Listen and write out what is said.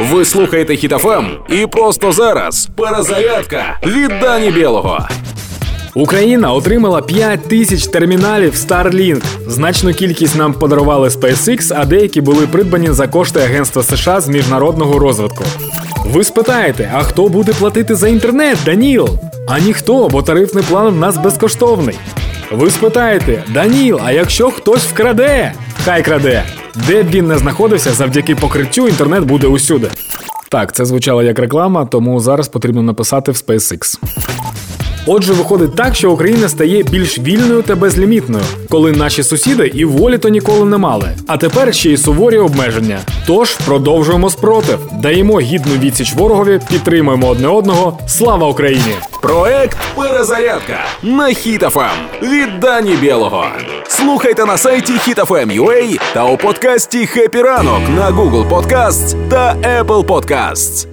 Ви слухаєте Хітофем і просто зараз перезарядка від Дані Білого. Україна отримала 5 тисяч терміналів Starlink. Значну кількість нам подарували SpaceX, а деякі були придбані за кошти Агентства США з міжнародного розвитку. Ви спитаєте, а хто буде платити за інтернет, Даніл? А ніхто, бо тарифний план в нас безкоштовний. Ви спитаєте, Даніл, а якщо хтось вкраде? Хай краде. Де б він не знаходився, завдяки покриттю інтернет буде усюди. Так, це звучало як реклама, тому зараз потрібно написати в SpaceX. Отже, виходить так, що Україна стає більш вільною та безлімітною, коли наші сусіди і волі то ніколи не мали. А тепер ще й суворі обмеження. Тож продовжуємо спротив, даємо гідну відсіч ворогові, підтримуємо одне одного. Слава Україні! Проект Перезарядка на Хітофем від Дані Білого. Слухайте на сайті HitFM.ua та у подкасті «Хеппі ранок» на Google Podcasts та Apple Podcasts.